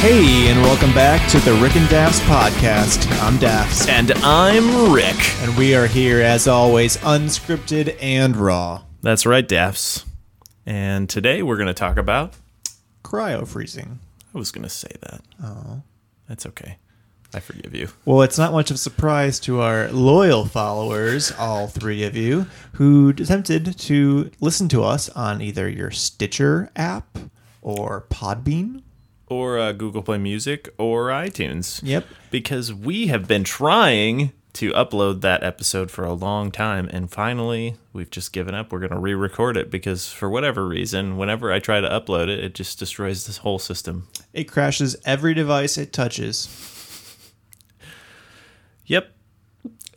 Hey, and welcome back to the Rick and Daffs podcast. I'm Daffs, And I'm Rick. and we are here as always, unscripted and raw. That's right, Daffs. And today we're going to talk about. Cryo freezing. I was going to say that. Oh. That's okay. I forgive you. Well, it's not much of a surprise to our loyal followers, all three of you, who attempted to listen to us on either your Stitcher app or Podbean. Or uh, Google Play Music or iTunes. Yep. Because we have been trying to upload that episode for a long time. And finally, we've just given up. We're going to re record it because, for whatever reason, whenever I try to upload it, it just destroys this whole system. It crashes every device it touches. Yep.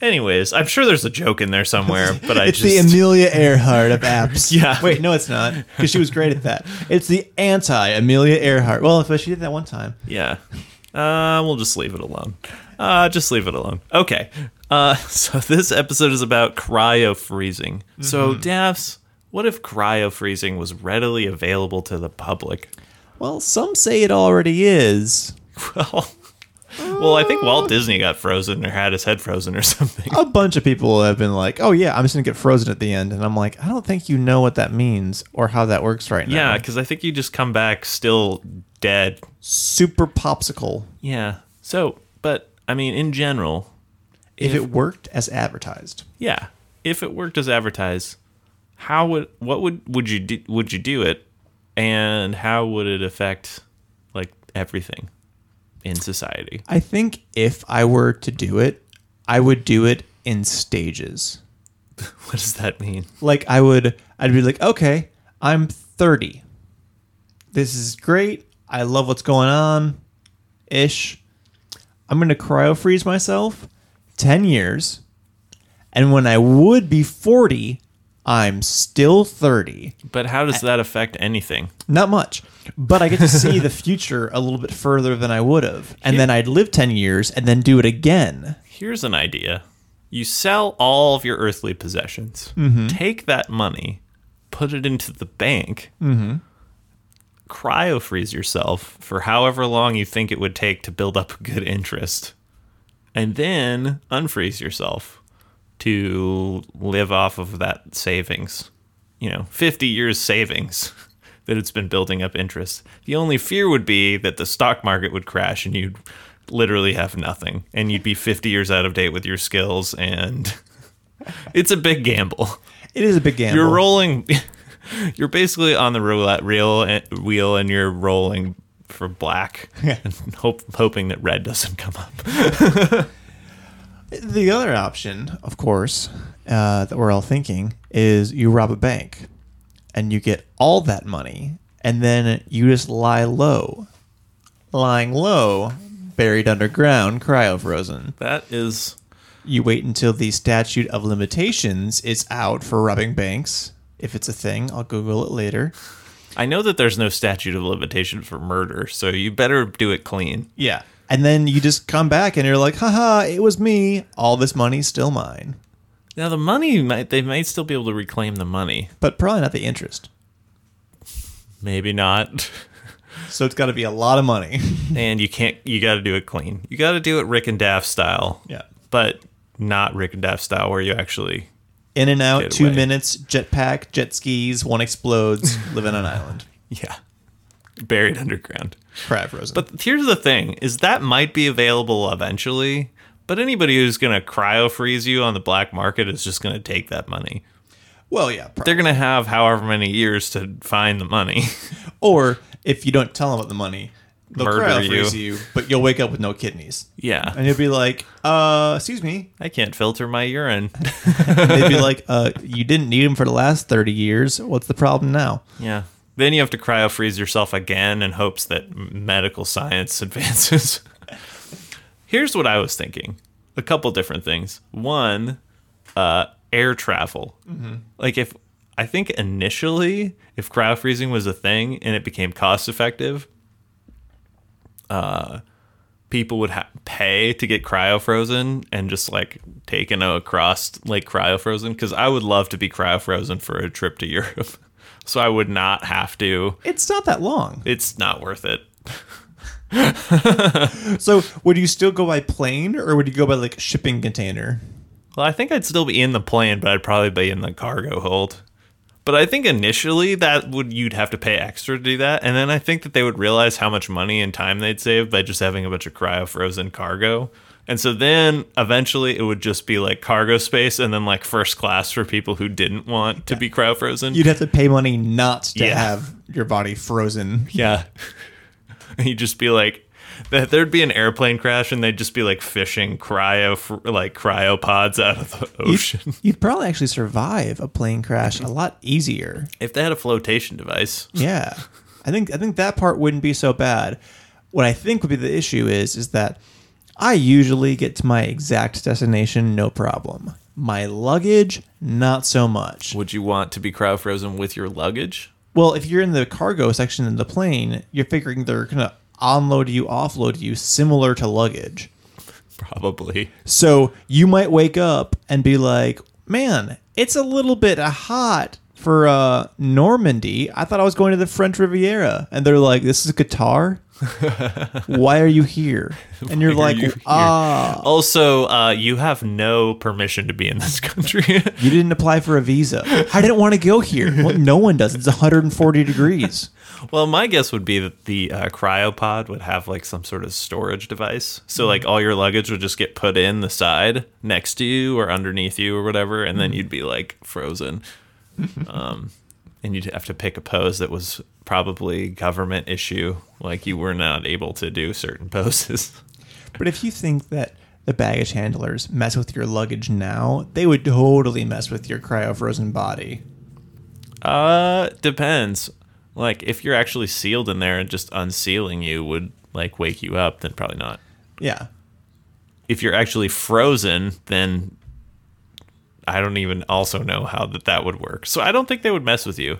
Anyways, I'm sure there's a joke in there somewhere, but I it's just. the Amelia Earhart of apps. Yeah. Wait, no, it's not, because she was great at that. It's the anti Amelia Earhart. Well, if she did that one time. Yeah. Uh, we'll just leave it alone. Uh, just leave it alone. Okay. Uh, so this episode is about cryo freezing. So, Daffs, what if cryo freezing was readily available to the public? Well, some say it already is. Well, well, I think Walt Disney got frozen or had his head frozen or something. A bunch of people have been like, "Oh yeah, I'm just gonna get frozen at the end," and I'm like, I don't think you know what that means or how that works right now. Yeah, because I think you just come back still dead. super popsicle. Yeah. So, but I mean, in general, If it worked as advertised, yeah, if it worked as advertised, how would what would would you do, would you do it, and how would it affect like everything in society? I think if I were to do it, I would do it in stages. What does that mean? Like I would, I'd be like, okay, I'm 30. This is great. I love what's going on. Ish. I'm gonna cryo freeze myself 10 years, and when I would be 40, I'm still 30. But how does that affect anything? Not much, but I get to see the future a little bit further than I would have, and then I'd live 10 years and then do it again. Here's an idea: you sell all of your earthly possessions, mm-hmm. take that money, put it into the bank. Mm-hmm. Cryo freeze yourself for however long you think it would take to build up a good interest, and then unfreeze yourself to live off of that savings. You know, 50 years savings that it's been building up interest. The only fear would be that the stock market would crash and you'd literally have nothing and you'd be 50 years out of date with your skills and it's a big gamble. It is a big gamble. You're rolling you're basically on the roulette reel wheel and you're rolling for black and hope, hoping that red doesn't come up. The other option, of course, uh, that we're all thinking is you rob a bank and you get all that money and then you just lie low. Lying low, buried underground, cryo frozen. That is You wait until the statute of limitations is out for robbing banks. If it's a thing, I'll Google it later. I know that there's no statute of limitation for murder, so you better do it clean. Yeah. And then you just come back and you're like, haha, it was me. All this money's still mine. Now the money might they might still be able to reclaim the money. But probably not the interest. Maybe not. So it's got to be a lot of money. and you can't you got to do it clean. You got to do it Rick and Daff style. Yeah. But not Rick and Daff style where you actually In and out, two away. minutes, jetpack, jet skis, one explodes, live in an island. yeah, buried underground. Crab frozen. But here's the thing is that might be available eventually, but anybody who's going to cryo freeze you on the black market is just going to take that money. well, yeah. prob- They're going to have however many years to find the money. or if you don't tell them about the money, they'll Murder cryo freeze you. you, but you'll wake up with no kidneys. yeah. And you'll be like, uh, excuse me. I can't filter my urine. They'd be like, uh, you didn't need them for the last 30 years. What's the problem now? Yeah. Then you have to cryo freeze yourself again in hopes that medical science advances. Here's what I was thinking a couple different things. One, uh, air travel. Like, if I think initially, if cryo freezing was a thing and it became cost effective, uh, people would ha- pay to get cryo frozen and just like taken across like Cryo Frozen because I would love to be cryo frozen for a trip to Europe. so I would not have to. It's not that long. It's not worth it. so would you still go by plane or would you go by like shipping container? Well, I think I'd still be in the plane, but I'd probably be in the cargo hold. But I think initially that would you'd have to pay extra to do that, and then I think that they would realize how much money and time they'd save by just having a bunch of cryo frozen cargo. And so then eventually it would just be like cargo space and then like first class for people who didn't want to be cryo frozen. You'd have to pay money not to Yeah. have your body frozen. Yeah. And you'd just be like, that there'd be an airplane crash and they'd just be like fishing cryo, like cryopods out of the ocean. You'd probably actually survive a plane crash a lot easier. if they had a flotation device. Yeah. I think I think that part wouldn't be so bad. What I think would be the issue is is that I usually get to my exact destination no problem. My luggage, not so much. Would you want to be cryo frozen with your luggage? Well, if you're in the cargo section in the plane, you're figuring they're gonna unload you, offload you, similar to luggage. Probably. So you might wake up and be like, "Man, it's a little bit hot for uh, Normandy. I thought I was going to the French Riviera." And they're like, "This is Qatar. Why are you here?" And you're like, you "Ah, Also, uh, you have no permission to be in this country. you didn't apply for a visa. I didn't want to go here. Well, no one does. It's 140 degrees." well, my guess would be that the uh, cryopod would have like some sort of storage device. So, like, all your luggage would just get put in the side next to you or underneath you or whatever, and then you'd be like frozen. um, and you'd have to pick a pose that was probably government issue, like you were not able to do certain poses. But if you think that the baggage handlers mess with your luggage now, they would totally mess with your cryo frozen body. Uh, depends. Like if you're actually sealed in there and just unsealing you would like wake you up, then probably not. Yeah. If you're actually frozen, then I don't even also know how that that would work. So I don't think they would mess with you.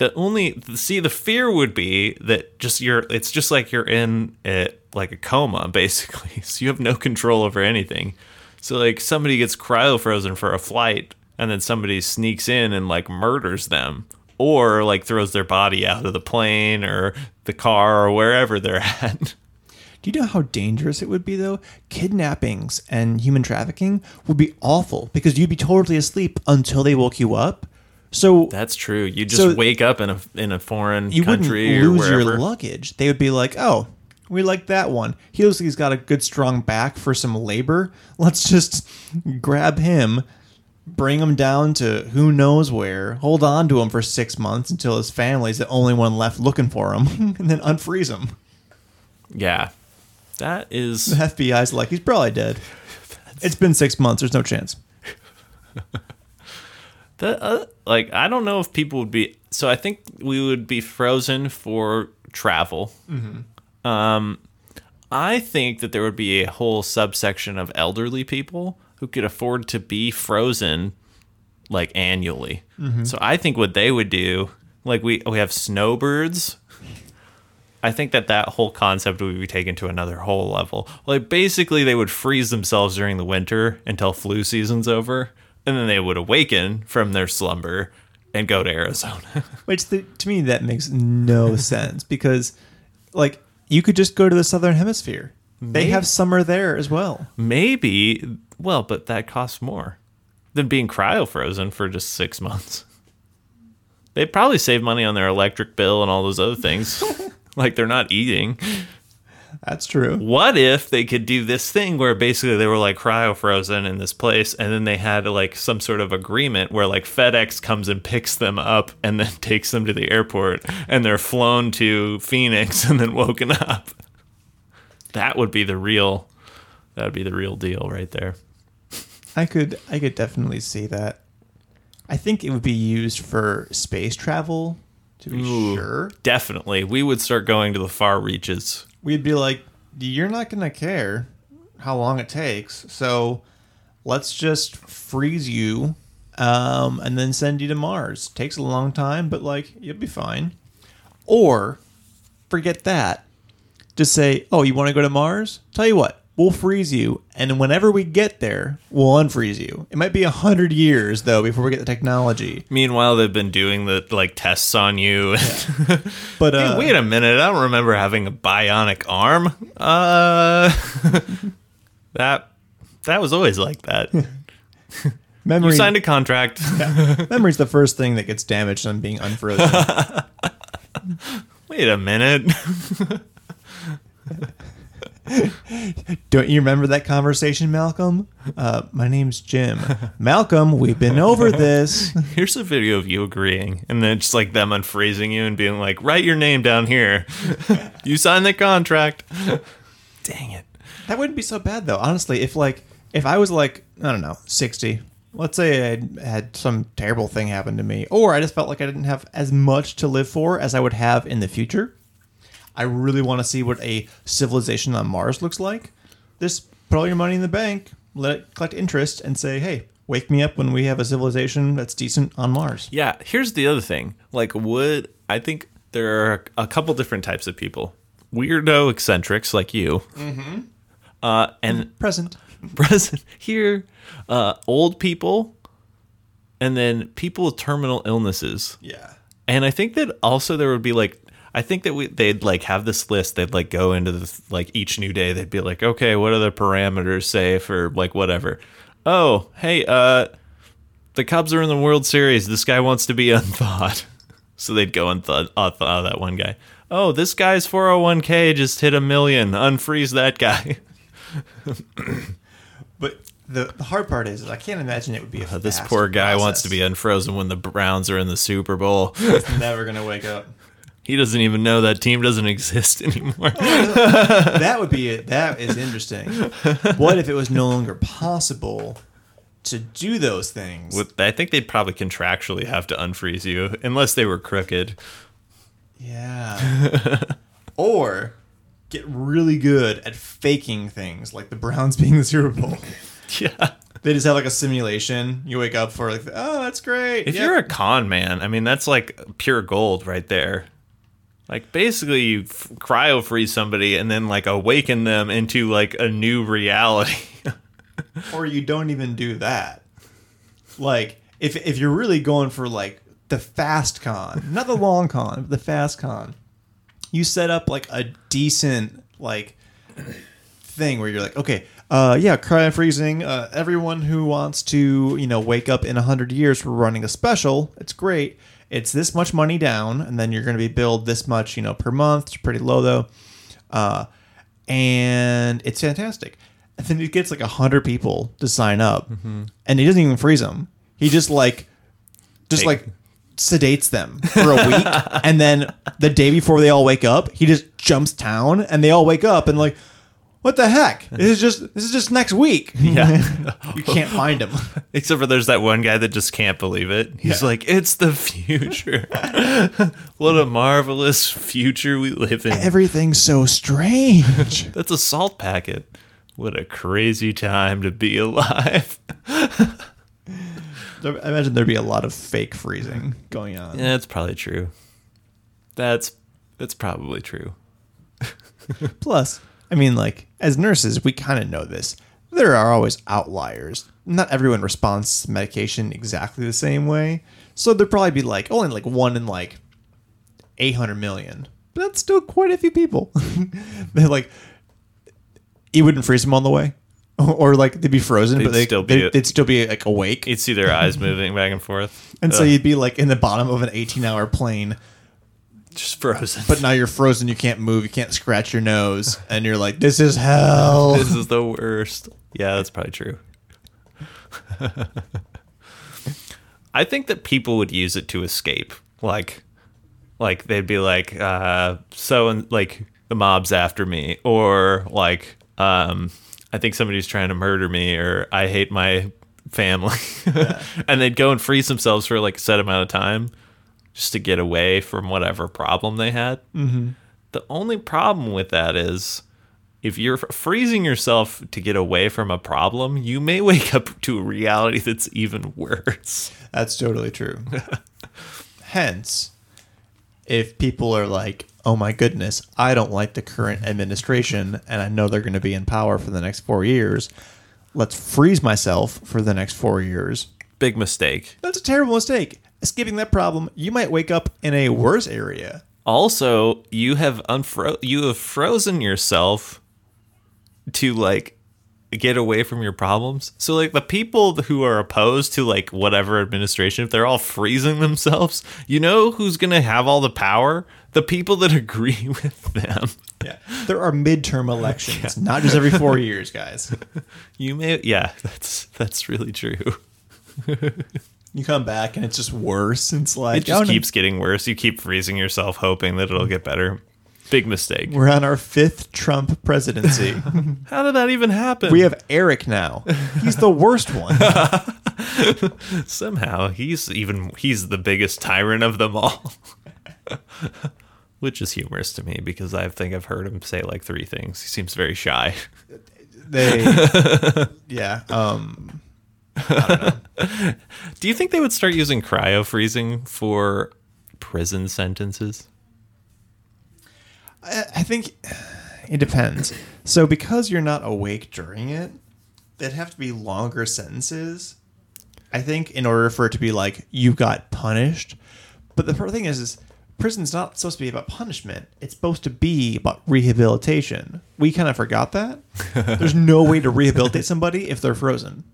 The only see the fear would be that just you're it's just like you're in it like a coma basically. So you have no control over anything. So like somebody gets cryo frozen for a flight and then somebody sneaks in and like murders them or like throws their body out of the plane or the car or wherever they're at. Do you know how dangerous it would be though? Kidnappings and human trafficking would be awful because you'd be totally asleep until they woke you up. So That's true. You just So- wake up in a in a foreign you wouldn't country or lose wherever. your luggage. They would be like, "Oh, we like that one. He looks like he's got a good strong back for some labor. Let's just grab him, bring him down to who knows where, hold on to him for six months until his family's the only one left looking for him, and then unfreeze him." yeah. That is The FBI's like, "He's probably dead. It's been six months. There's no chance." The, uh, like I don't know if people would be. So I think we would be frozen for travel. Um, I think that there would be a whole subsection of elderly people who could afford to be frozen, like annually. So I think what they would do, like we we have snowbirds. I think that that whole concept would be taken to another whole level. Like basically, they would freeze themselves during the winter until flu season's over, and then they would awaken from their slumber and go to Arizona. Which the, to me that makes no sense because, like, you could just go to the southern hemisphere. They have summer there as well. Maybe, well, but that costs more than being cryo frozen for just six months. They'd probably save money on their electric bill and all those other things. like they're not eating. That's true. What if they could do this thing where basically they were like cryo frozen in this place and then they had like some sort of agreement where like FedEx comes and picks them up and then takes them to the airport and they're flown to Phoenix and then woken up. That would be the real that would be the real deal right there. I could I could definitely see that. I think it would be used for space travel to be Ooh. sure. Definitely. We would start going to the far reaches. We'd be like, you're not gonna care how long it takes, so let's just freeze you, um, and then send you to Mars. Takes a long time, but like you'll be fine. Or forget that. Just say, oh, you want to go to Mars? Tell you what, we'll freeze you, and whenever we get there, we'll unfreeze you. It might be a hundred years though before we get the technology. Meanwhile, they've been doing the like tests on you. But Hey, uh, wait a minute! I don't remember having a bionic arm. Uh, that that was always like that. You memory, signed a contract. memory's the first thing that gets damaged on being unfrozen. Wait a minute. Don't you remember that conversation, Malcolm? Uh, my name's Jim. Malcolm, we've been over this. Here's a video of you agreeing, and then just like them unfreezing you and being like, "Write your name down here. you signed the contract." Dang it. That wouldn't be so bad though, honestly. If like if I was like I don't know sixty, let's say I had some terrible thing happen to me, or I just felt like I didn't have as much to live for as I would have in the future. I really want to see what a civilization on Mars looks like. Just put all your money in the bank, let it collect interest, and say, "Hey, wake me up when we have a civilization that's decent on Mars." Yeah, here's the other thing. Like, would I think there are a couple different types of people? Weirdo eccentrics like you, mm-hmm. uh, and Present. present here, uh, old people, and then people with terminal illnesses. Yeah. And I think that also there would be like I think that we they'd like have this list. They'd like go into the like each new day. They'd be like, okay, what are the parameters say for like whatever? Oh, hey, uh, the Cubs are in the World Series. This guy wants to be unthawed. So they'd go and thaw, unthaw that one guy. Oh, this guy's 401k just hit a million. Unfreeze that guy. But the, the hard part is, is I can't imagine it would be a Uh, this poor guy wants to be unfrozen when the Browns are in the Super Bowl. He's never gonna wake up. He doesn't even know that team doesn't exist anymore. that would be it. That is interesting. What if it was no longer possible to do those things? With, I think they'd probably contractually have to unfreeze you unless they were crooked. yeah. or get really good at faking things, like the Browns being the Super Bowl. Yeah. They just have like a simulation. You wake up for like, oh, that's great. If Yep. you're a con man, I mean, that's like pure gold right there. Like basically, you f- cryo freeze somebody and then like awaken them into like a new reality. or you don't even do that. Like if if you're really going for like the fast con, not the long con, but the fast con, you set up like a decent like thing where you're like, okay, uh, yeah, cryo freezing. Uh, everyone who wants to you know wake up in hundred years, we're running a special. It's great. It's this much money down, and then you're going to be billed this much, you know, per month. It's pretty low though, uh, and it's fantastic. And then he gets like a hundred people to sign up, and he doesn't even freeze them. He just like, just Take- like sedates them for a week, and then the day before they all wake up, he just jumps town, and they all wake up and like, what the heck? This is just this is just next week. Yeah. you can't find him. Except for there's that one guy that just can't believe it. He's Yeah. like, it's the future. what a marvelous future we live in. Everything's so strange. That's a salt packet. What a crazy time to be alive. I imagine there'd be a lot of fake freezing going on. Yeah, that's probably true. That's that's probably true. Plus, I mean, like, as nurses, we kind of know this. There are always outliers. Not everyone responds to medication exactly the same way. So there'd probably be like only like one in like 800 million. But that's still quite a few people. They're like, you wouldn't freeze them on the way? Or like they'd be frozen, They'd but they, still be- they'd, they'd still be like awake. You'd see their eyes moving back and forth. And so you'd be like in the bottom of an 18 hour plane, just frozen. but now you're frozen. You can't move. You can't scratch your nose. And you're like, this is hell. this is the worst. Yeah, that's probably true. I think that people would use it to escape. Like like they'd be like, uh so and like the mob's after me or like um I think somebody's trying to murder me or I hate my family. and they'd go and freeze themselves for like a set amount of time just to get away from whatever problem they had. Mm-hmm. The only problem with that is if you're freezing yourself to get away from a problem, you may wake up to a reality that's even worse. That's totally true. Hence, if people are like, oh my goodness, I don't like the current administration and I know they're going to be in power for the next four years. Let's freeze myself for the next four years. Big mistake. That's a terrible mistake. Escaping that problem, you might wake up in a worse area. Also, you have unfro you have frozen yourself to like get away from your problems. So like the people who are opposed to like whatever administration, if they're all freezing themselves, you know who's gonna have all the power? The people that agree with them. Yeah. There are midterm elections, not just every four years, guys. You may yeah, that's that's really true. You come back and it's just worse. It's like It just oh, no, keeps getting worse. You keep freezing yourself hoping that it'll get better. Big mistake. we're on our fifth Trump presidency. How did that even happen? we have Eric now. He's the worst one. Somehow he's even he's the biggest tyrant of them all. Which is humorous to me because I think I've heard him say like three things. He seems very shy. They, yeah. Um, Do you think they would start using cryo freezing for prison sentences? I, I think it depends. So because you're not awake during it, they'd have to be longer sentences. I think in order for it to be like you got punished. But the thing is, is prison's not supposed to be about punishment. It's supposed to be about rehabilitation. We kind of forgot that. There's no way to rehabilitate somebody if they're frozen.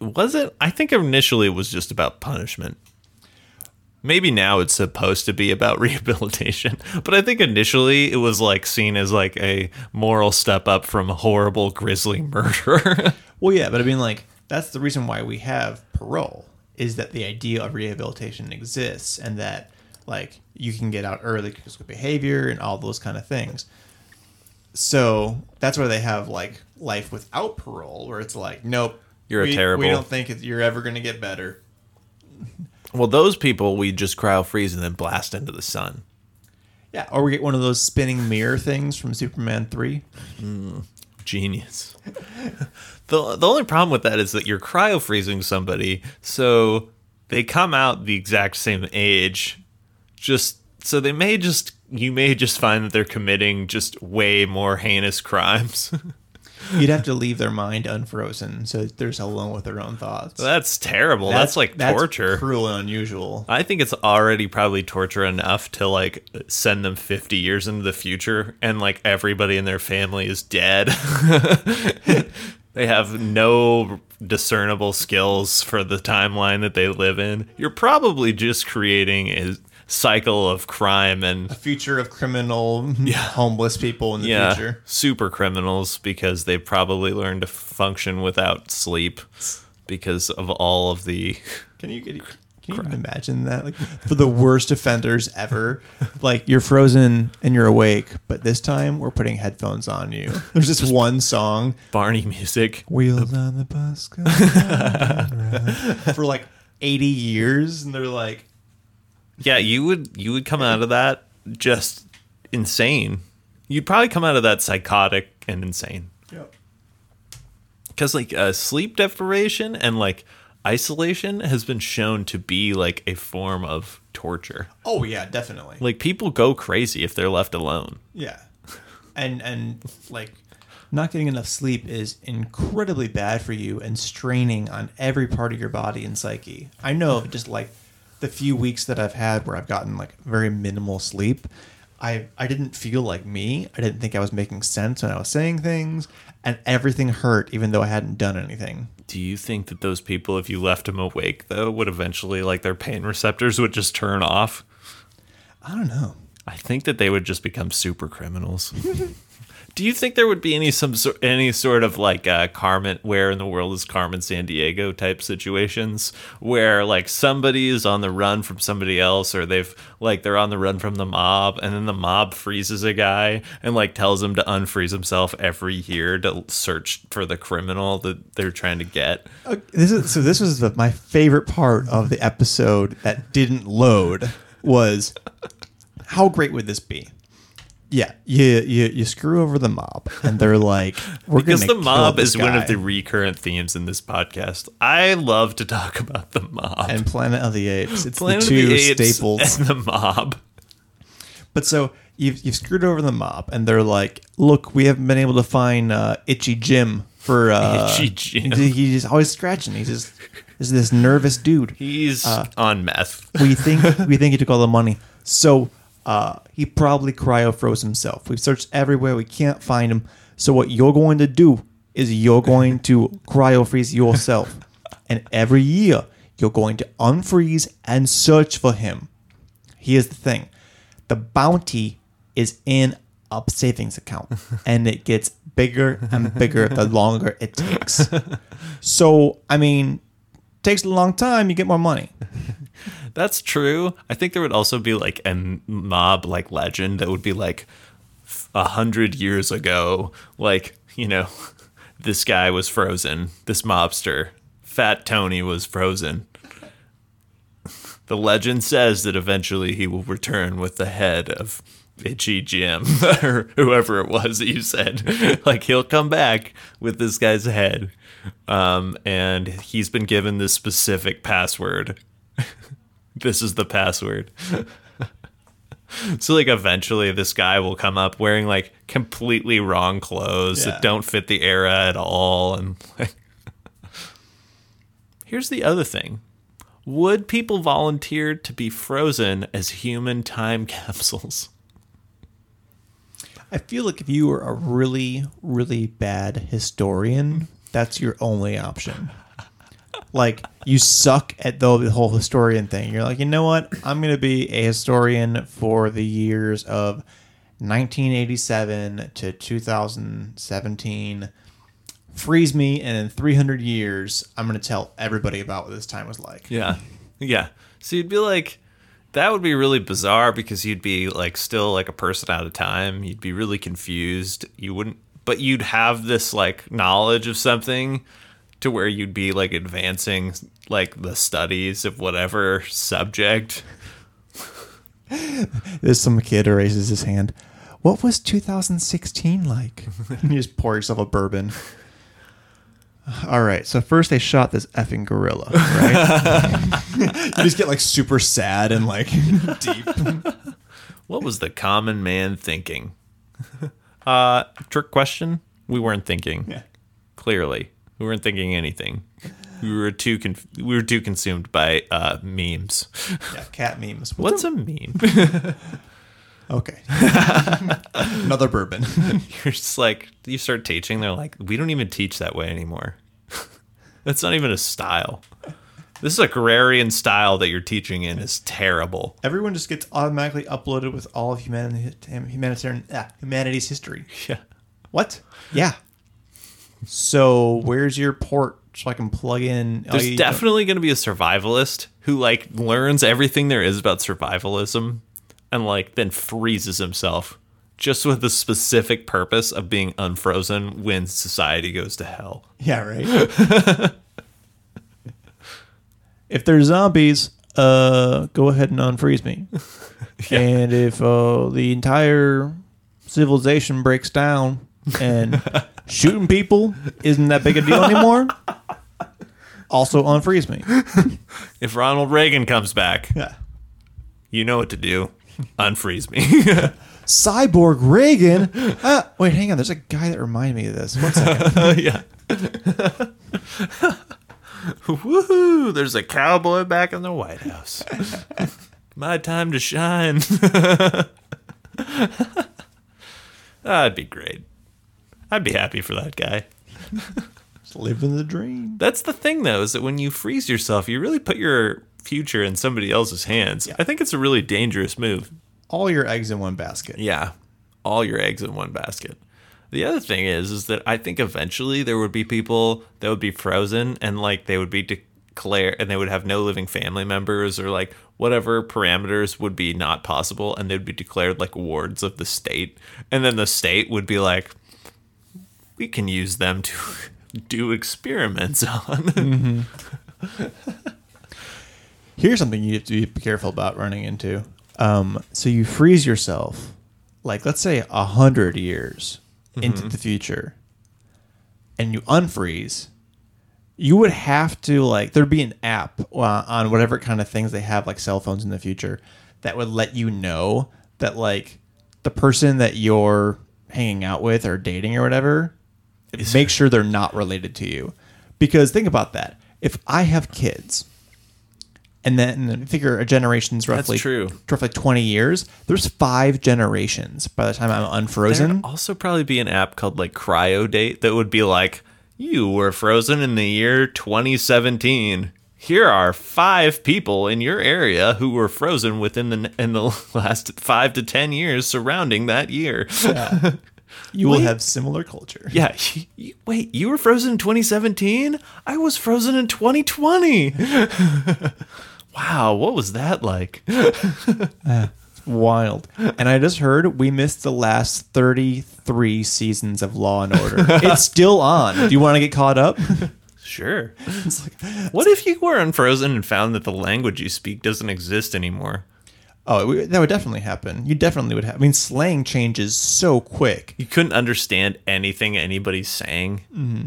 Was it? I think initially it was just about punishment. Maybe now it's supposed to be about rehabilitation, but I think initially it was like seen as like a moral step up from a horrible grisly murderer. Well, yeah, but I mean, like, that's the reason why we have parole is that the idea of rehabilitation exists and that, like, you can get out early because of behavior and all those kind of things. So that's why they have, like, life without parole, where it's like, nope. You're a terrible- We don't think it- you're ever going to get better. well, those people we just cryo freeze and then blast into the sun. Yeah, or we get one of those spinning mirror things from Superman 3. Hmm, genius. the the only problem with that is that you're cryo freezing somebody, so they come out the exact same age. Just so they may just you may just find that they're committing just way more heinous crimes. You'd have to leave their mind unfrozen so they're just alone with their own thoughts. that's terrible. That's, like torture. cruel and unusual. I think it's already probably torture enough to like send them 50 years into the future and like everybody in their family is dead. they have no discernible skills for the timeline that they live in. You're probably just creating a cycle of crime and a future of criminal, homeless people in the yeah, future. super criminals because they've probably learned to function without sleep because of all of the Can you get? Can you even imagine that? Like for the worst offenders ever, like you're frozen and you're awake, but this time we're putting headphones on you. There's this one song, Barney music. "Wheels on the bus," go round and round," for like 80 years, and they're like, Yeah, you would you would come out of that just insane. You'd probably come out of that psychotic and insane. Because like uh, sleep deprivation and like isolation has been shown to be like a form of torture. "Oh yeah, definitely." Like people go crazy if they're left alone. Yeah. And and like not getting enough sleep is incredibly bad for you and straining on every part of your body and psyche. I know of just like the few weeks that I've had where I've gotten like very minimal sleep. I I didn't feel like me. I didn't think I was making sense when I was saying things and everything hurt even though I hadn't done anything. Do you think that those people, if you left them awake though, would eventually like their pain receptors would just turn off? I don't know. I think that they would just become super criminals. Do you think there would be any some any sort of like uh, Carmen, where in the world is Carmen Sandiego type situations where like somebody is on the run from somebody else, or they've like they're on the run from the mob, and then the mob freezes a guy and like tells him to unfreeze himself every year to search for the criminal that they're trying to get. Okay, this is so. This was the, my favorite part of the episode that didn't load. Was how great would this be? Yeah, you you, you screw over the mob, and they're like, "We're Because the mob is this one of the recurrent themes in this podcast. I love to talk about the mob. and Planet of the Apes. It's Planet the two the staples. and the mob. But so you've, you've screwed over the mob, and they're like, "Look, we haven't been able to find uh, Itchy Jim for uh, Itchy Jim. He, he's always scratching. He's just is this nervous dude. He's Uh, on meth. We think we think he took all the money, so uh, he probably cryo froze himself. We've searched everywhere. We can't find him. So what you're going to do is you're going to cryo freeze yourself, and every year you're going to unfreeze and search for him. Here's the thing: the bounty is in a savings account, and it gets bigger and bigger the longer it takes. So I mean, takes a long time, you get more money. That's true. I think there would also be like a mob like legend that would be like a hundred years ago, like you know, this guy was frozen. This mobster, Fat Tony, was frozen. The legend says that eventually he will return with the head of Itchy Jim or whoever it was that you said. like he'll come back with this guy's head, um, and he's been given this specific password this is the password. so like eventually this guy will come up wearing like completely wrong clothes Yeah. that don't fit the era at all and like Here's the other thing. Would people volunteer to be frozen as human time capsules? I feel like if you were a really, really bad historian, that's your only option. Like you suck at the, whole historian thing. You're like, you know what? I'm gonna be a historian for the years of 1987 to 2017. Freeze me, and in 300 years, I'm gonna tell everybody about what this time was like. Yeah. Yeah. So you'd be like, that would be really bizarre because you'd be like still like a person out of time. You'd be really confused. You wouldn't, but you'd have this like knowledge of something to where you'd be like advancing like the studies of whatever subject. There's some kid who raises his hand. What was 2016 like? you just pour yourself a bourbon. All right, so first they shot this effing gorilla, right? you just get like super sad and like deep. What was the common man thinking? uh, trick question. We weren't thinking. Yeah. Clearly, we weren't thinking anything. We were too conf- we were too consumed by uh, memes. Yeah, cat memes. What's a meme? okay? Another bourbon. You're just like you start teaching. They're like, we don't even teach that way anymore. That's not even a style. This is agrarian style that you're teaching in is terrible. Everyone just gets automatically uploaded with all of humanity, humanitarian ah, humanity's history. Yeah. What? Yeah. So where's your port so I can plug in? There's you- definitely going to be a survivalist who like learns everything there is about survivalism and like then freezes himself just with the specific purpose of being unfrozen when society goes to hell. Yeah, right. if there's zombies, uh, go ahead and unfreeze me. And if uh, the entire civilization breaks down and shooting people isn't that big a deal anymore, also unfreeze me. If Ronald Reagan comes back, Yeah. you know what to do. Unfreeze me. Cyborg Reagan. Ah, wait, hang on. There's a guy that reminded me of this. One second. yeah. Woohoo! There's a cowboy back in the White House. My time to shine. That'd be great. I'd be happy for that guy. Living the dream. That's the thing, though, is that when you freeze yourself, you really put your future in somebody else's hands. I think it's a really dangerous move. All your eggs in one basket. Yeah, all your eggs in one basket. The other thing is, is that I think eventually there would be people that would be frozen and like they would be declared and they would have no living family members or like whatever parameters would be not possible and they'd be declared like wards of the state. And then the state would be like, we can use them to do experiments on. Here's something you have to be careful about running into. Um, so you freeze yourself, like let's say a hundred years into the future, and you unfreeze. You would have to like there'd be an app uh, on whatever kind of things they have, like cell phones in the future, that would let you know that like the person that you're hanging out with or dating or whatever, make sure they're not related to you. Because think about that. If I have kids, and then figure a generation's roughly true. roughly 20 years, there's five generations by the time I'm unfrozen. There'd also probably be an app called like Cryo Date that would be like, you were frozen in the year 2017. Here are five people in your area who were frozen within the in the last five to ten years surrounding that year. Yeah, You will have similar culture. Yeah. wait, you were frozen in 2017? I was frozen in 2020. wow, what was that like? Uh, wild. And I just heard we missed the last 33 seasons of Law and Order. it's still on. Do you want to get caught up? Sure. what if you were unfrozen and found that the language you speak doesn't exist anymore? Oh, would- that would definitely happen. You definitely would have. I mean, slang changes so quick. You couldn't understand anything anybody's saying. Mm-hmm.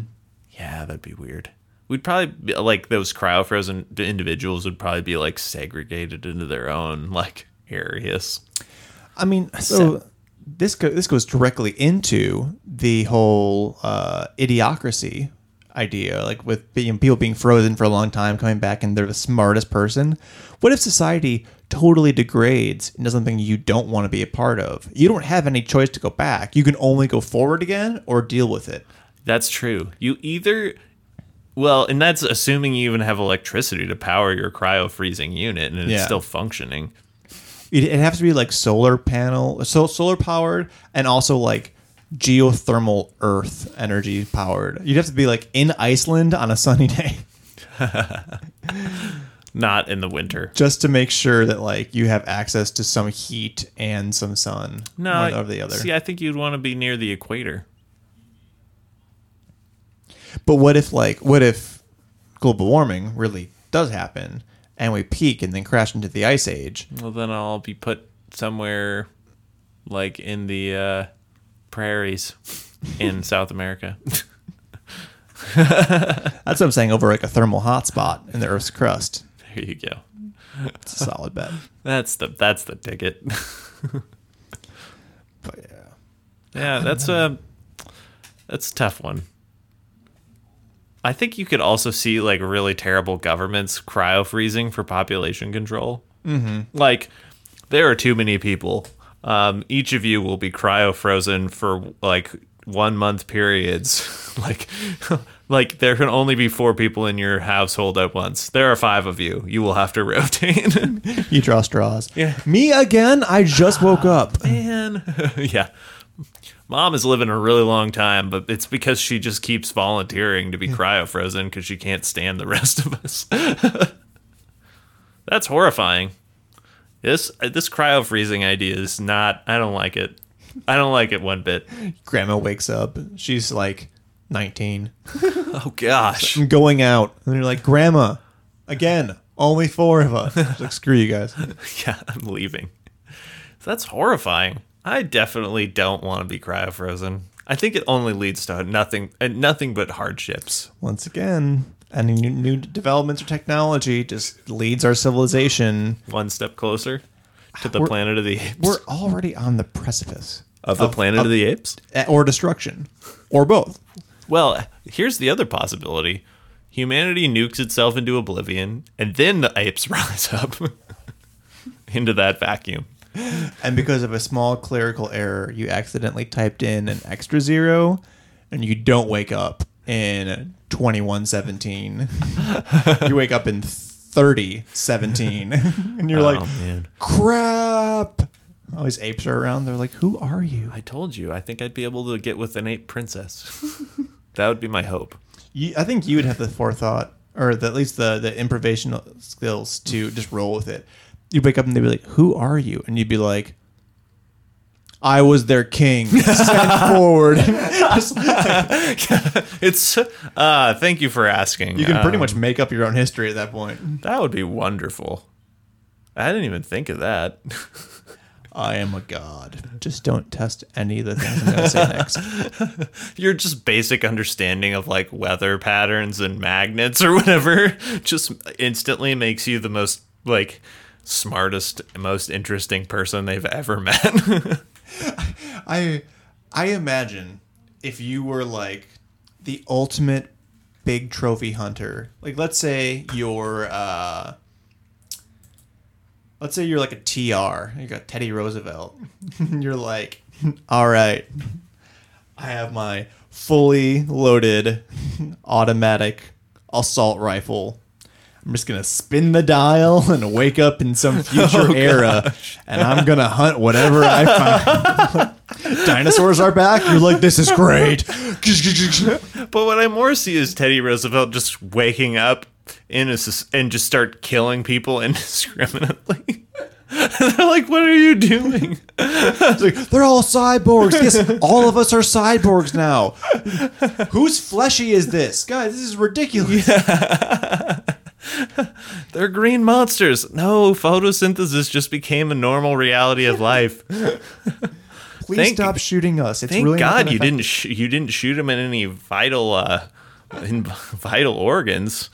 Yeah, that'd be weird. We'd probably be, like those cryofrozen individuals would probably be like segregated into their own like areas. I mean, so this go, this goes directly into the whole uh, idiocracy idea, like with being, people being frozen for a long time, coming back, and they're the smartest person. What if society totally degrades into something you don't want to be a part of? You don't have any choice to go back. You can only go forward again or deal with it. That's true. You either well, and that's assuming you even have electricity to power your cryo freezing unit and it's Yeah. still functioning. It, it has to be like solar panel, so solar powered, and also like geothermal Earth energy powered. You'd have to be like in Iceland on a sunny day. Not in the winter. just to make sure that like you have access to some heat and some sun. No, one over the other. See, I think you'd want to be near the equator. But what if like what if global warming really does happen and we peak and then crash into the ice age? Well, then I'll be put somewhere like in the uh, prairies in South America. That's what I'm saying. Over like a thermal hotspot in the Earth's crust. there you go. It's a solid bet. That's the that's the ticket. But yeah. yeah, that's a that's a tough one. I think you could also see like really terrible governments cryo freezing for population control. Mm-hmm. Like there are too many people. Um, each of you will be cryo frozen for like one month periods. like like there can only be four people in your household at once. There are five of you. You will have to rotate. You draw straws. Yeah. Me again? I just woke up. man. yeah. Mom is living a really long time, but it's because she just keeps volunteering to be cryo frozen because she can't stand the rest of us. That's horrifying. This uh, this cryo freezing idea is not. I don't like it. I don't like it one bit. Grandma wakes up. She's like 19. Oh gosh. I'm going out. And you're like, Grandma, again, only four of us. She's like, screw you guys. Yeah, I'm leaving. That's horrifying. I definitely don't want to be cryo frozen. I think it only leads to nothing and nothing but hardships. Once again, any new, new developments or technology just leads our civilization. One step closer to the We're- planet of the apes. We're already on the precipice of the planet of, the apes? or destruction, or both. Well, here's the other possibility. Humanity nukes itself into oblivion, and then the apes rise up into that vacuum. And because of a small clerical error, you accidentally typed in an extra zero, and you don't wake up in 2117. you wake up in 3017. and you're oh, like, oh, man. crap. All these apes are around. They're like, who are you? I told you, I think I'd be able to get with an ape princess. that would be my hope. you I think you would have the forethought, or the, at least the, the improvisational skills to just roll with it. You'd wake up and they'd be like, who are you? And you'd be like, I was their king. Stand forward. It's uh thank you for asking. you can pretty Um, much make up your own history at that point. That would be wonderful. I didn't even think of that. I am a god. Just don't test any of the things I'm going to say next. Your just basic understanding of like weather patterns and magnets or whatever just instantly makes you the most like smartest, most interesting person they've ever met. I I imagine if you were like the ultimate big trophy hunter. Like let's say you're uh let's say you're like a TR. You got Teddy Roosevelt. you're like, "All right. I have my fully loaded automatic assault rifle. I'm just gonna spin the dial and wake up in some future oh, era, and I'm gonna hunt whatever I find. Dinosaurs are back. You're like, this is great. But what I more see is Teddy Roosevelt just waking up in a, and just start killing people indiscriminately. They're like, "What are you doing?" It's like, They're all cyborgs. Yes, all of us are cyborgs now. Whose fleshy is this, guys? This is ridiculous. They're green monsters. No, photosynthesis just became a normal reality of life. Please Thank- stop shooting us. It's Thank really God you didn't sh- you didn't shoot him in any vital uh, in vital organs.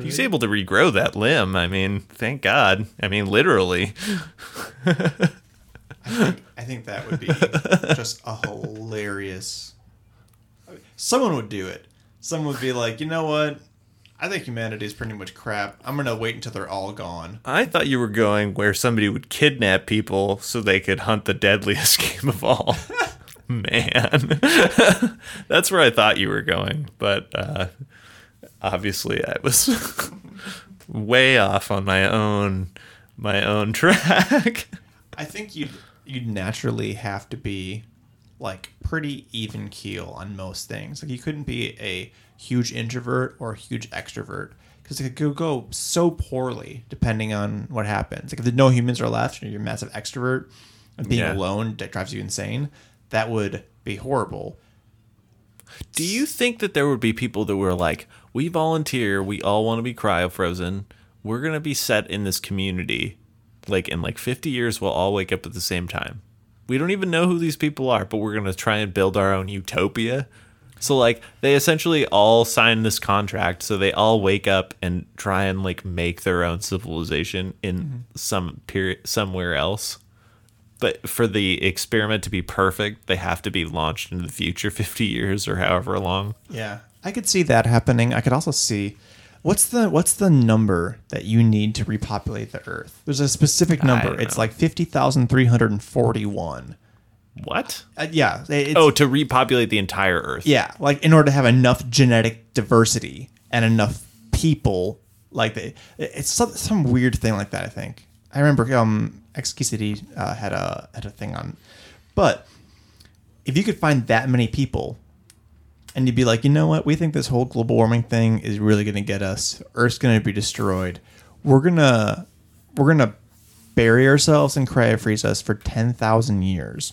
He's able to regrow that limb. I mean, thank God. I mean, literally. I think that would be just a hilarious. Someone would do it. Someone would be like, you know what? I think humanity is pretty much crap. I'm gonna wait until they're all gone. I thought you were going where somebody would kidnap people so they could hunt the deadliest game of all. Man, that's where I thought you were going, but uh, obviously I was way off on my own my own track. I think you'd you'd naturally have to be like pretty even keel on most things. Like you couldn't be a huge introvert or a huge extrovert because it could go so poorly depending on what happens. Like if there's no humans are left and you're a massive extrovert and being Yeah. alone that drives you insane, that would be horrible. Do you think that there would be people that were like, we volunteer, we all want to be cryo-frozen, we're going to be set in this community, like in like 50 years, we'll all wake up at the same time. We don't even know who these people are, but we're going to try and build our own utopia. So like they essentially all sign this contract, so they all wake up and try and like make their own civilization in mm-hmm. some period somewhere else. But for the experiment to be perfect, they have to be launched into the future 50 years or however long. Yeah. I could see that happening. I could also see what's the what's the number that you need to repopulate the earth? There's a specific number. It's like 50,341. What? Uh, yeah. It's, Oh, to repopulate the entire Earth. yeah. Like in order to have enough genetic diversity and enough people, like they, it's some, some weird thing like that. I think I remember um xkcd uh, had a had a thing on, but if you could find that many people and you'd be like, you know what? We think this whole global warming thing is really going to get us. Earth's going to be destroyed. We're gonna we're gonna bury ourselves and cryofreeze us for ten thousand years.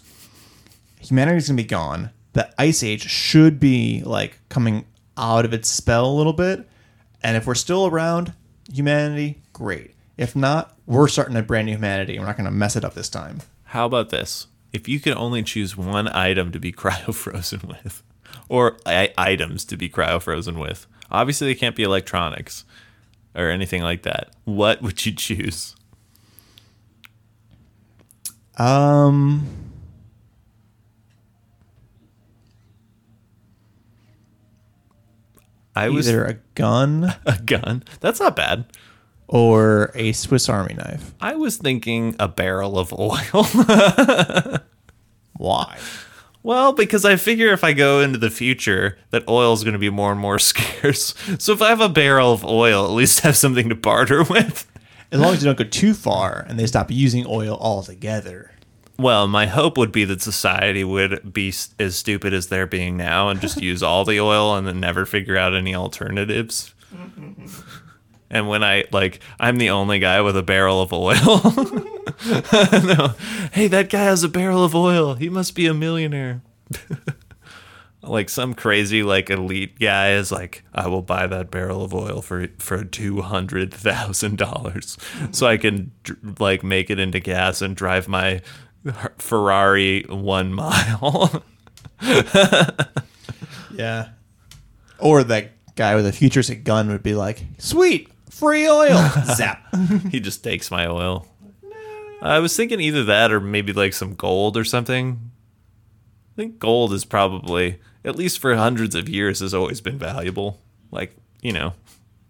Humanity's gonna be gone. The ice age should be like coming out of its spell a little bit. And if we're still around, humanity, great. If not, we're starting a brand new humanity. We're not gonna mess it up this time. How about this? If you could only choose one item to be cryofrozen with, or I- items to be cryofrozen with, obviously they can't be electronics or anything like that. What would you choose? Um. I was Either a gun a gun. That's not bad. or a Swiss Army knife. I was thinking a barrel of oil. Why? well, because I figure if I go into the future, that oil is going to be more and more scarce. So if I have a barrel of oil, at least have something to barter with. As long as you don't go too far and they stop using oil altogether. Well, my hope would be that society would be as stupid as they're being now and just use all the oil and then never figure out any alternatives. And when I like, I'm the only guy with a barrel of oil. no. Hey, that guy has a barrel of oil. He must be a millionaire. like some crazy like elite guy is like, I will buy that barrel of oil for for two hundred thousand dollars, so I can like make it into gas and drive my Ferrari one mile. Yeah. Or that guy with a futuristic gun would be like, sweet, free oil. Zap. he just takes my oil. I was thinking either that or maybe like some gold or something. I think gold is probably, at least for hundreds of years, has always been valuable. Like, you know,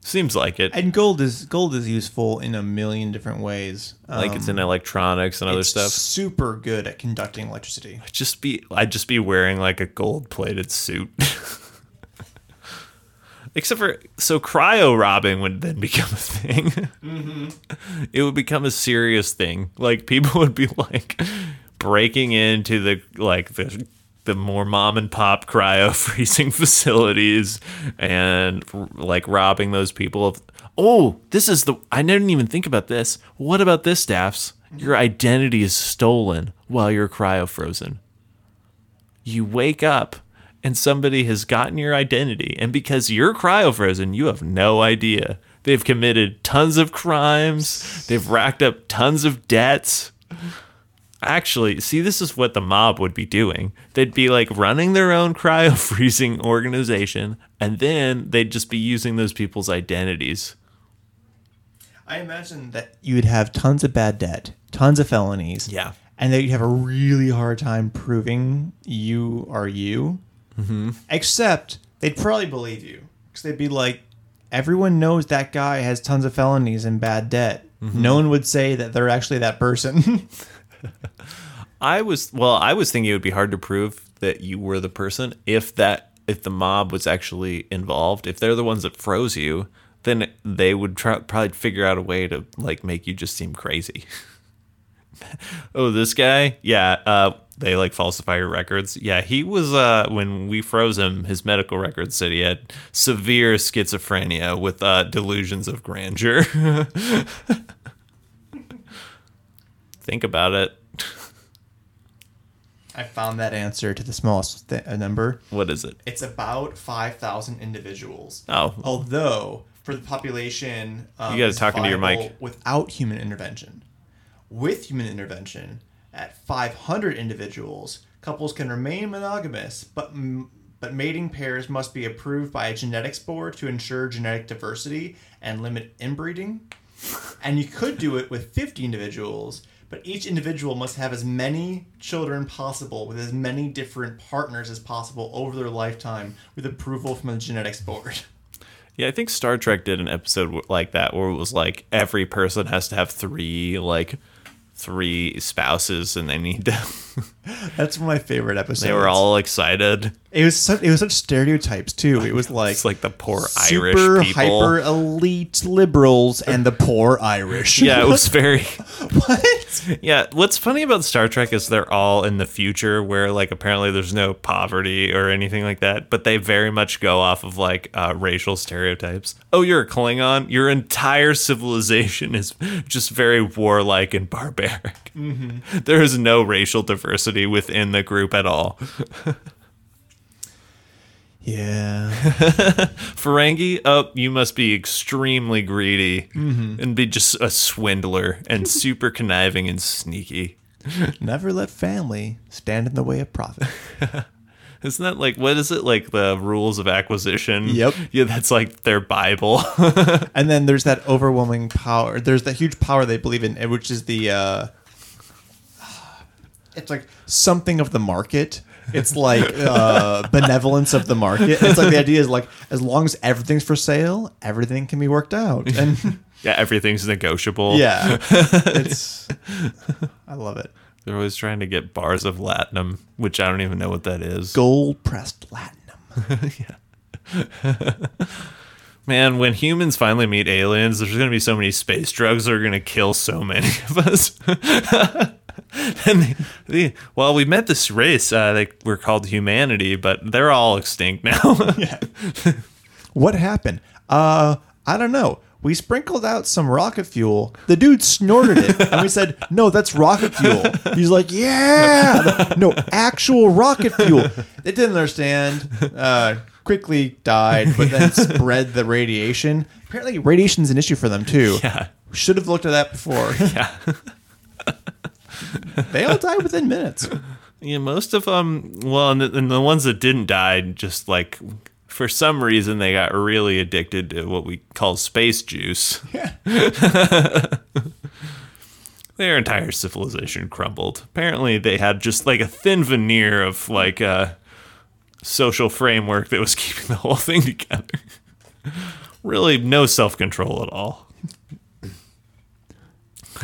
seems like it. And gold is gold is useful in a million different ways. like it's Um, in electronics and other it's stuff. Super good at conducting electricity. just be I'd just be wearing like a gold plated suit. Except for so cryo robbing would then become a thing. It would become a serious thing. Like people would be like breaking into the like the the more mom and pop cryo freezing facilities and like robbing those people of oh this is the i didn't even think about this. What about this staffs your identity is stolen while you're cryo frozen. You wake up and somebody has gotten your identity and because you're cryo frozen you have no idea. They've committed tons of crimes. They've racked up tons of debts actually see this is what the mob would be doing they'd be like running their own cryo freezing organization and then they'd just be using those people's identities I imagine that you would have tons of bad debt, tons of felonies. Yeah. And that you'd have a really hard time proving you are you. Mm-hmm. Except they'd probably believe you. Because they'd be like, everyone knows that guy has tons of felonies and bad debt. No one would say that they're actually that person. I was well, I was thinking it would be hard to prove that you were the person if that if the mob was actually involved. If they're the ones that froze you, then they would try, probably figure out a way to like make you just seem crazy. oh, this guy? Yeah, uh they like falsify your records. Yeah, he was uh when we froze him, his medical records said he had severe schizophrenia with uh delusions of grandeur. Think about it. I found that answer to the smallest th- number. What is it? It's about 5,000 individuals. Oh, Although, for the population, um, You gotta talk into your mic. Without human intervention, with human intervention, at 500 individuals, couples can remain monogamous, but m- but mating pairs must be approved by a genetics board to ensure genetic diversity and limit inbreeding. And you could do it with 50 individuals, but each individual must have as many children possible with as many different partners as possible over their lifetime with approval from the genetics board. Yeah, I think Star Trek did an episode like that where it was like every person has to have three like three spouses and they need to That's one of my favorite episodes. they were all excited. It was such, it was such stereotypes too. It was like It's like the poor super Irish people. hyper elite liberals and the poor Irish. yeah, it was very what? Yeah, what's funny about Star Trek is they're all in the future where like apparently there's no poverty or anything like that, but they very much go off of like uh, racial stereotypes. Oh, you're a Klingon. Your entire civilization is just very warlike and barbaric. There is no racial diversity within the group at all. Yeah. Ferengi, oh, you must be extremely greedy mm-hmm. and be just a swindler and super conniving and sneaky. Never let family stand in the way of profit. Isn't that like what is it like the rules of acquisition? Yep. Yeah, that's like their Bible. And then there's that overwhelming power. There's that huge power they believe in, which is the uh it's like something of the market. It's like uh benevolence of the market. It's like the idea is like as long as everything's for sale, everything can be worked out. And yeah, everything's negotiable. yeah. It's I love it. They're always trying to get bars of latinum, which I don't even know what that is. Gold pressed latinum. Man, when humans finally meet aliens, there's going to be so many space drugs that are going to kill so many of us. and the, the, well, we met this race. Uh, they were called humanity, but they're all extinct now. yeah. What happened? Uh, I don't know. We sprinkled out some rocket fuel. The dude snorted it, and we said, "No, that's rocket fuel." He's like, "Yeah, no, actual rocket fuel." They didn't understand. Uh, quickly died, but then spread the radiation. Apparently, radiation's an issue for them too. yeah. Should have looked at that before. Yeah. they all died within minutes. Yeah, most of them. Well, and the, and the ones that didn't die, just like for some reason, they got really addicted to what we call space juice. Yeah. their entire civilization crumbled. Apparently, they had just like a thin veneer of like a social framework that was keeping the whole thing together. really, no self control at all.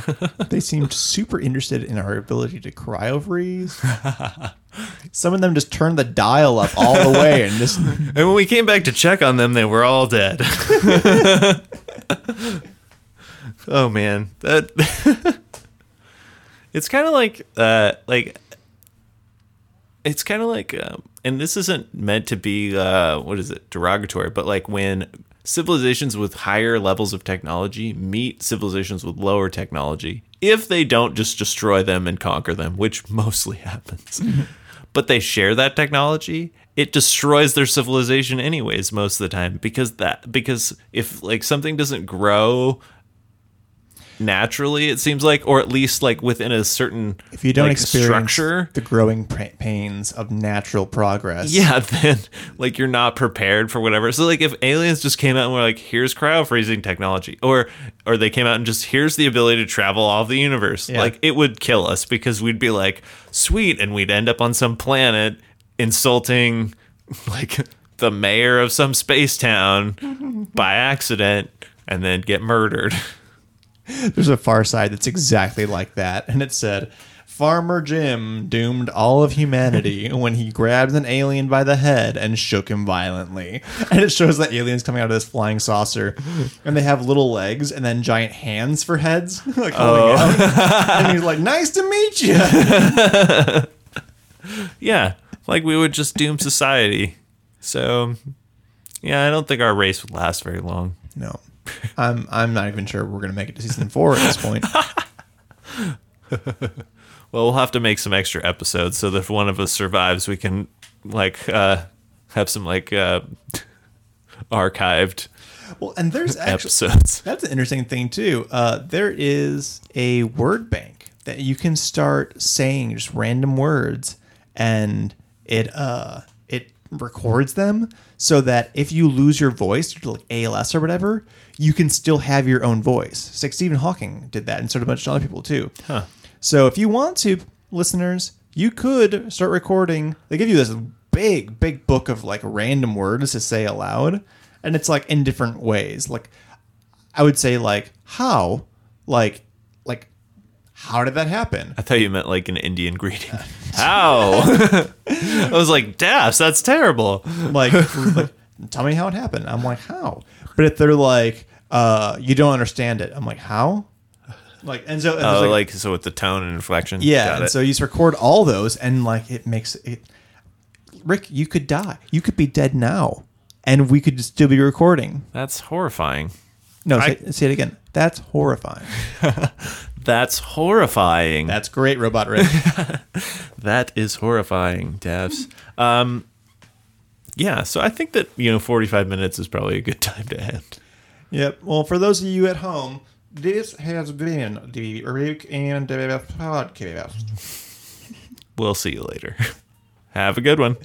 They seemed super interested in our ability to cryo freeze. Some of them just turned the dial up all the way and just And when we came back to check on them, they were all dead. oh man, that it's kind of like uh like it's kind of like um, and this isn't meant to be uh what is it derogatory, but like when civilizations with higher levels of technology meet civilizations with lower technology, if they don't just destroy them and conquer them, which mostly happens. But they share that technology. It destroys their civilization anyways most of the time because that because if like something doesn't grow naturally it seems like or at least like within a certain if you don't like, experience structure the growing pa- pains of natural progress. yeah then like you're not prepared for whatever so like if aliens just came out and were like here's cryo freezing technology or or they came out and just here's the ability to travel all of the universe Yeah. like it would kill us because we'd be like sweet and we'd end up on some planet insulting like the mayor of some space town by accident and then get murdered There's a Far Side that's exactly like that, and it said. Farmer Jim doomed all of humanity when he grabbed an alien by the head and shook him violently. And it shows the aliens coming out of this flying saucer, and they have little legs and then giant hands for heads, like out. Oh. And he's like, "Nice to meet you." yeah like we would just doom society so yeah i don't think our race would last very long No, I'm I'm not even sure we're gonna make it to season four at this point. Well, we'll have to make some extra episodes so that if one of us survives, we can like uh, have some like uh, archived Well, and there's actually episodes. that's an interesting thing too. Uh, there is a word bank that you can start saying just random words, and it uh it records them so that if you lose your voice like ALS or whatever, you can still have your own voice. It's like Stephen Hawking did that, and so did a bunch of other people too. So if you want to, listeners, you could start recording. They give you this big, big book of like random words to say aloud, and it's like in different ways. Like I would say like how, like how did that happen? I thought you meant like an Indian greeting. How? I was like, Daffs, that's terrible. Like, like tell me how it happened. I'm like how? But if they're like uh you don't understand it, I'm like how? Like and so and Oh, like, so with the tone and inflection. Yeah, and so you just record all those, and like it makes it. Rick, you could die. You could be dead now, and we could still be recording. that's horrifying. No, I- say, say it again. That's horrifying. That's horrifying. That's great, Robot Rick. That is horrifying, Daffs. Um, yeah, so I think that you know, forty-five minutes is probably a good time to end. yep. Well, for those of you at home, this has been the Rick and Dave podcast. We'll see you later. Have a good one.